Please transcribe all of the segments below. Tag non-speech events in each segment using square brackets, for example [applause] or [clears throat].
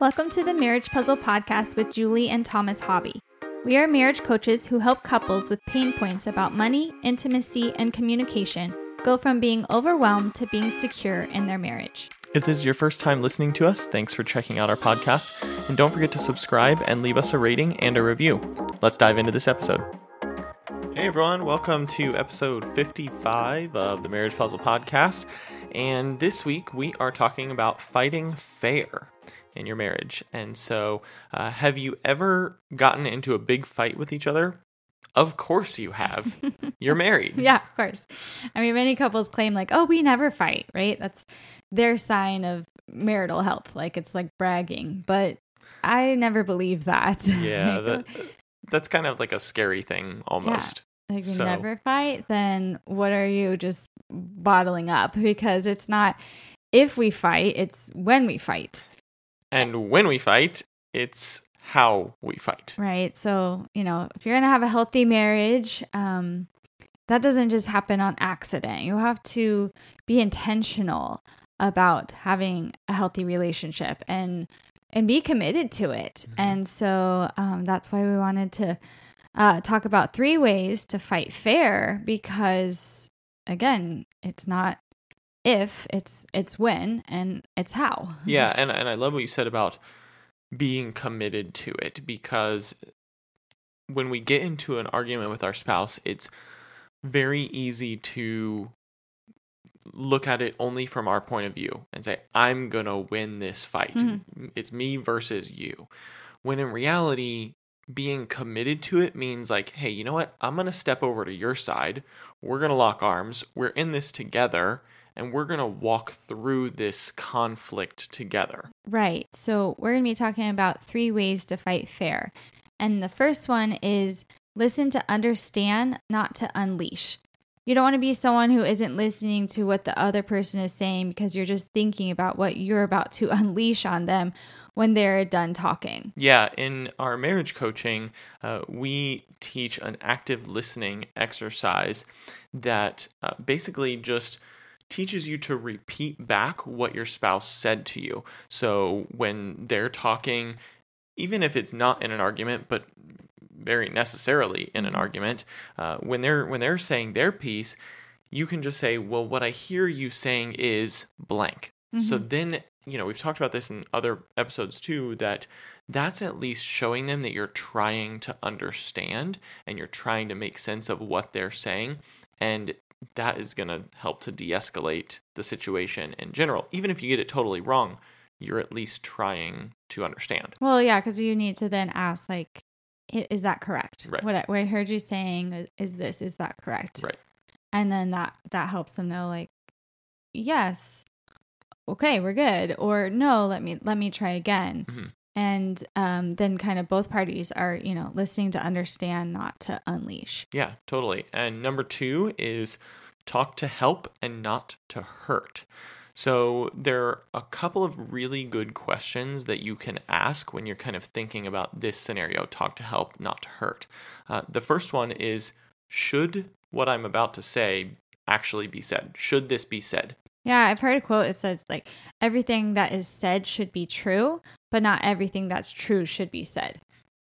Welcome to the Marriage Puzzle Podcast with Julie and Thomas Hobby. We are marriage coaches who help couples with pain points about money, intimacy, and communication go from being overwhelmed to being secure in their marriage. If this is your first time listening to us, thanks for checking out our podcast. And don't forget to subscribe and leave us a rating and a review. Let's dive into this episode. Hey everyone, welcome to episode 55 of the Marriage Puzzle Podcast. And this week we are talking about fighting fair in your marriage. And so, uh, have you ever gotten into a big fight with each other? Of course you have. [laughs] You're married. Yeah, of course. I mean, many couples claim, like, oh, we never fight, right? That's their sign of marital health. Like, it's like bragging. But I never believe that. [laughs] Yeah, that, that's kind of like a scary thing almost. Yeah. Like, you so. never fight, then what are you just bottling up? Because it's not if we fight, it's when we fight. And when we fight, it's how we fight. Right. So, you know, if you're going to have a healthy marriage, um, that doesn't just happen on accident. You have to be intentional about having a healthy relationship and and be committed to it. Mm-hmm. And so um, that's why we wanted to uh, talk about three ways to fight fair because again, it's not if it's it's when and it's how. [laughs] Yeah and, and i love what you said about being committed to it because when we get into an argument with our spouse it's very easy to look at it only from our point of view and say i'm gonna win this fight. Mm-hmm. it's me versus you. When in reality being committed to it means like hey you know what? I'm gonna step over to your side. We're gonna lock arms. We're in this together and we're going to walk through this conflict together. Right. So, we're going to be talking about three ways to fight fair. And the first one is listen to understand, not to unleash. You don't want to be someone who isn't listening to what the other person is saying because you're just thinking about what you're about to unleash on them when they're done talking. Yeah, in our marriage coaching, uh, we teach an active listening exercise that uh, basically just teaches you to repeat back what your spouse said to you. So when they're talking, even if it's not in an argument, but very necessarily in an mm-hmm. argument, uh, when they're when they're saying their piece, you can just say, "Well, what I hear you saying is blank." Mm-hmm. So then, you know, we've talked about this in other episodes too that that's at least showing them that you're trying to understand and you're trying to make sense of what they're saying. And that is going to help to de escalate the situation in general. Even if you get it totally wrong, you're at least trying to understand. Well, yeah, because you need to then ask, like, is that correct? Right. What I, what I heard you saying is this, is that correct? Right. And then that that helps them know, like, yes, okay, we're good, or no, let me let me try again. Mm-hmm and um, then kind of both parties are you know listening to understand not to unleash. Yeah totally. And number two is talk to help and not to hurt. So there are a couple of really good questions that you can ask when you're kind of thinking about this scenario talk to help not to hurt. Uh, the first one is should what i'm about to say actually be said? Should this be said yeah, I've heard a quote. It says, like, everything that is said should be true, but not everything that's true should be said.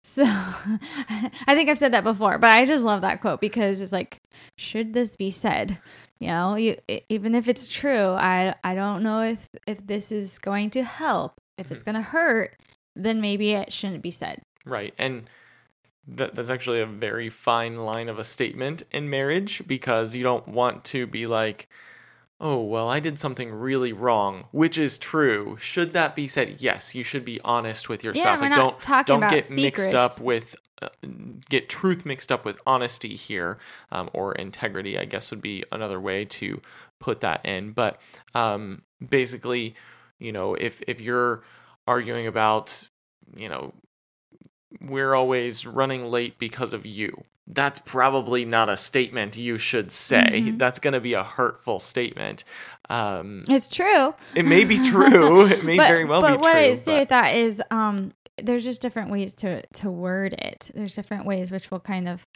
So [laughs] I think I've said that before, but I just love that quote because it's like, should this be said? You know, you, even if it's true, I I don't know if if this is going to help. If it's mm-hmm. going to hurt, then maybe it shouldn't be said. Right, and that, that's actually a very fine line of a statement in marriage because you don't want to be like, oh, well, I did something really wrong, which is true. Should that be said? Yes, you should be honest with your yeah, spouse. We're like, don't don't get secrets. mixed up with uh, get truth mixed up with honesty here, um, or integrity. I guess would be another way to put that in. But um, basically, you know, if if you're arguing about, you know, we're always running late because of you that's probably not a statement you should say. Mm-hmm. That's going to be a hurtful statement. Um, it's true. It may be true. [laughs] it may but, very well be true. But what I say with that is, um, there's just different ways to to word it. There's different ways which will kind of,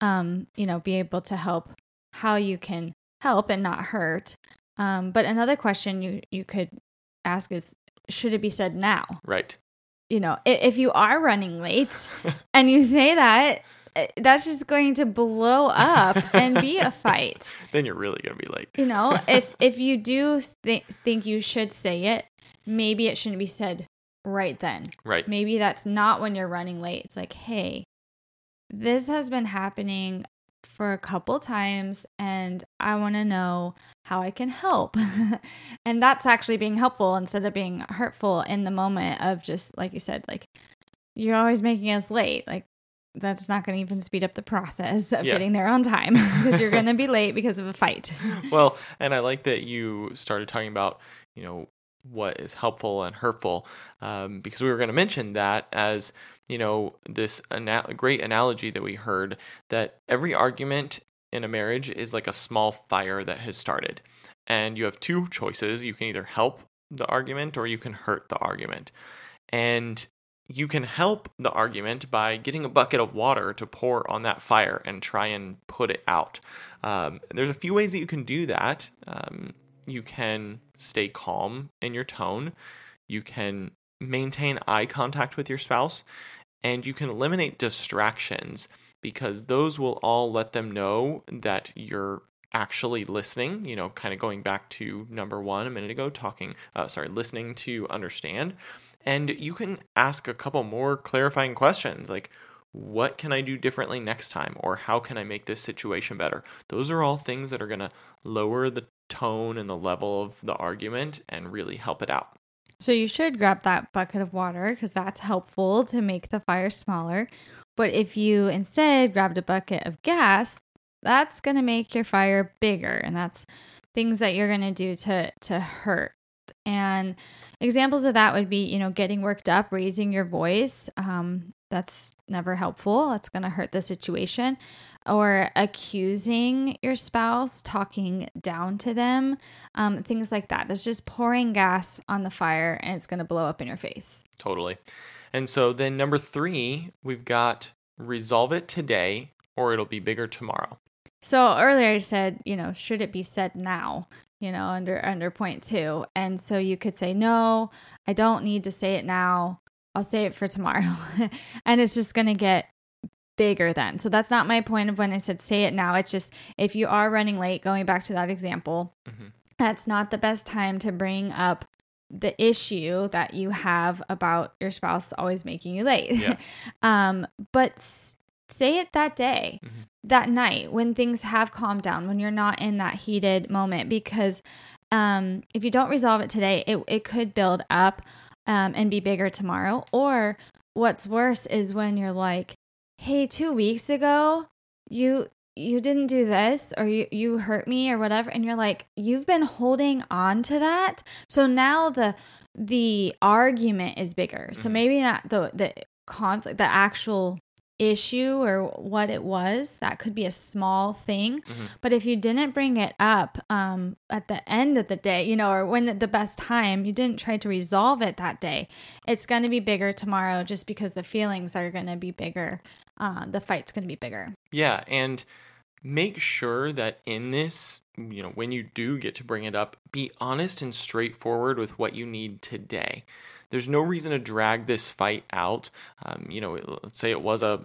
um, you know, be able to help how you can help and not hurt. Um, but another question you you could ask is, should it be said now? Right. You know, if, if you are running late [laughs] and you say that, eh, that's just going to blow up and be a [laughs] fight. then you're really going to be late. You know, if [laughs] if you do th- think you should say it, maybe it shouldn't be said right then. Right. Maybe that's not when you're running late. It's like, hey, this has been happening for a couple times and I want to know how I can help. [laughs] and that's actually being helpful instead of being hurtful in the moment of just like you said like you're always making us late. Like that's not going to even speed up the process of Yeah. getting there on time [laughs] because you're [laughs] going to be late because of a fight. well, and I like that you started talking about, you know, what is helpful and hurtful, um, because we were going to mention that as, you know, this ana- great analogy that we heard that every argument in a marriage is like a small fire that has started. And you have two choices. You can either help the argument or you can hurt the argument. And you can help the argument by getting a bucket of water to pour on that fire and try and put it out. Um, there's a few ways that you can do that. Um, you can stay calm in your tone. You can maintain eye contact with your spouse. And you can eliminate distractions because those will all let them know that you're actually listening. You know, kind of going back to number one a minute ago, talking, uh, sorry, listening to understand. And you can ask a couple more clarifying questions like, what can I do differently next time? Or how can I make this situation better? Those are all things that are going to lower the tone and the level of the argument and really help it out. So you should grab that bucket of water because that's helpful to make the fire smaller. But if you instead grabbed a bucket of gas, that's going to make your fire bigger and that's things that you're going to do to to hurt. And examples of that would be, you know, getting worked up, raising your voice. Um, that's never helpful. That's going to hurt the situation. Or accusing your spouse, talking down to them, um, things like that. That's just pouring gas on the fire and it's going to blow up in your face. Totally. And so then number three, we've got resolve it today or it'll be bigger tomorrow. So earlier I said, you know, should it be said now? You know, under under point two, and so you could say, no, I don't need to say it now. I'll say it for tomorrow, [laughs] and it's just gonna get bigger then. So that's not my point of when I said say it now. It's just if you are running late, going back to that example, Mhm. that's not the best time to bring up the issue that you have about your spouse always making you late. Yeah. [laughs] um, but s- say it that day, Mhm. That night when things have calmed down, when you're not in that heated moment, because um, if you don't resolve it today, it, it could build up um, and be bigger tomorrow. Or what's worse is when you're like, hey, two weeks ago, you you didn't do this or you, you hurt me or whatever and you're like you've been holding on to that so now the the argument is bigger so Mhm. maybe not the the conflict the actual issue or what it was that could be a small thing Mhm. but if you didn't bring it up um at the end of the day you know or when the best time you didn't try to resolve it that day it's going to be bigger tomorrow just because the feelings are going to be bigger uh, the fight's going to be bigger Yeah, and make sure that in this, you know, when you do get to bring it up, be honest and straightforward with what you need today. There's no reason to drag this fight out. Um, you know, let's say it was a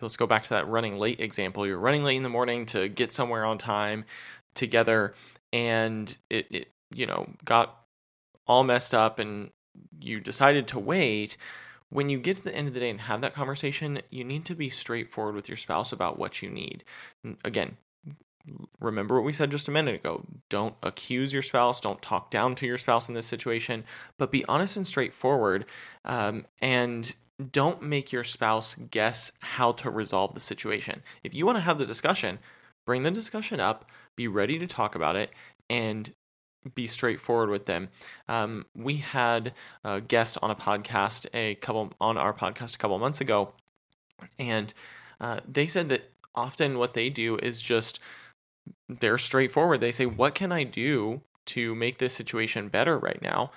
let's go back to that running late example. You're running late in the morning to get somewhere on time together and it, it you know, got all messed up and you decided to wait when you get to the end of the day and have that conversation, you need to be straightforward with your spouse about what you need. Again, remember what we said just a minute ago. Don't accuse your spouse, don't talk down to your spouse in this situation, but be honest and straightforward. Um, and don't make your spouse guess how to resolve the situation. If you want to have the discussion, bring the discussion up, be ready to talk about it, and be straightforward with them. Um, we had a guest on a podcast a couple on our podcast a couple months ago, and uh, they said that often what they do is just they're straightforward. They say, "What can I do to make this situation better right now?"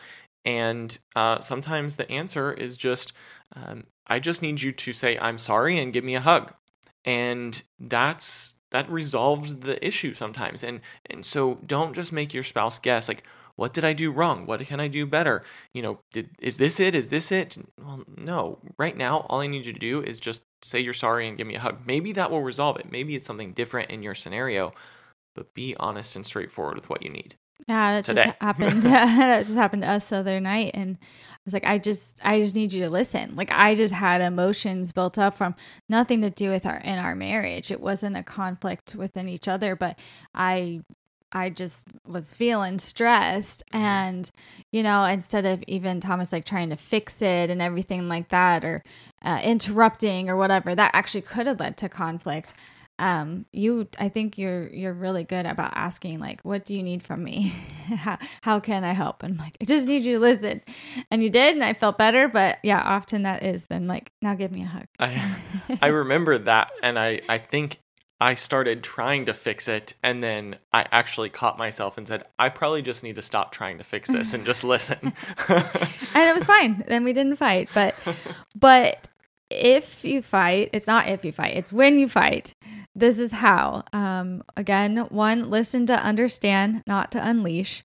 And uh, sometimes the answer is just, um, "I just need you to say I'm sorry and give me a hug," and that's that resolves the issue sometimes. And and so don't just make your spouse guess like what did I do wrong? What can I do better? You know, did, is this it? Is this it? Well, no. Right now, all I need you to do is just say you're sorry and give me a hug. Maybe that will resolve it. Maybe it's something different in your scenario, but be honest and straightforward with what you need. Yeah, that Today. just [laughs] happened. [laughs] that just happened to us the other night, and I was like, I just, I just need you to listen. Like, I just had emotions built up from nothing to do with our in our marriage. It wasn't a conflict within each other, but I, I just was feeling stressed, and you know, instead of even Thomas like trying to fix it and everything like that, or uh, interrupting or whatever, that actually could have led to conflict um you i think you're you're really good about asking like what do you need from me? [laughs] How, how can i help? And like i just need you to listen. And you did and i felt better but yeah often that is then like now give me a hug. I [laughs] I remember that and I I think I started trying to fix it and then I actually caught myself and said I probably just need to stop trying to fix this and just listen. [laughs] and it was fine. Then we didn't fight but but if you fight it's not if you fight it's when you fight this is how um again one listen to understand not to unleash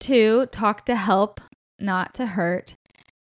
two talk to help not to hurt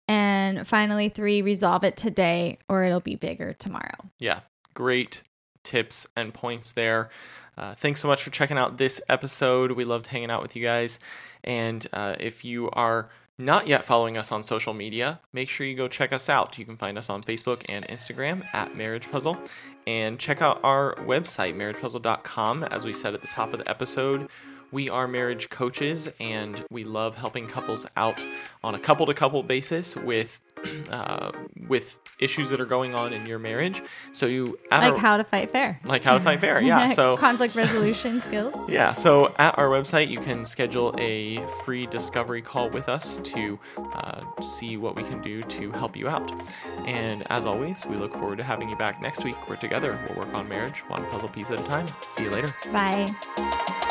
and finally three resolve it today or it'll be bigger tomorrow yeah, great tips and points there. Uh, thanks so much for checking out this episode. We loved hanging out with you guys. And uh, if you are not yet following us on social media, make sure you go check us out. You can find us on Facebook and Instagram at Marriage Puzzle. And check out our website, marriagepuzzle.com. As we said at the top of the episode, we are marriage coaches and we love helping couples out on a couple to couple basis with [clears throat] uh, with issues that are going on in your marriage. So you like our- how to fight fair like how to fight fair, yeah. [laughs] So conflict resolution skills [laughs] yeah, so at our website, you can schedule a free discovery call with us to uh, see what we can do to help you out. And as always, we look forward to having you back next week. We're together. We'll work on marriage one puzzle piece at a time. See you later. bye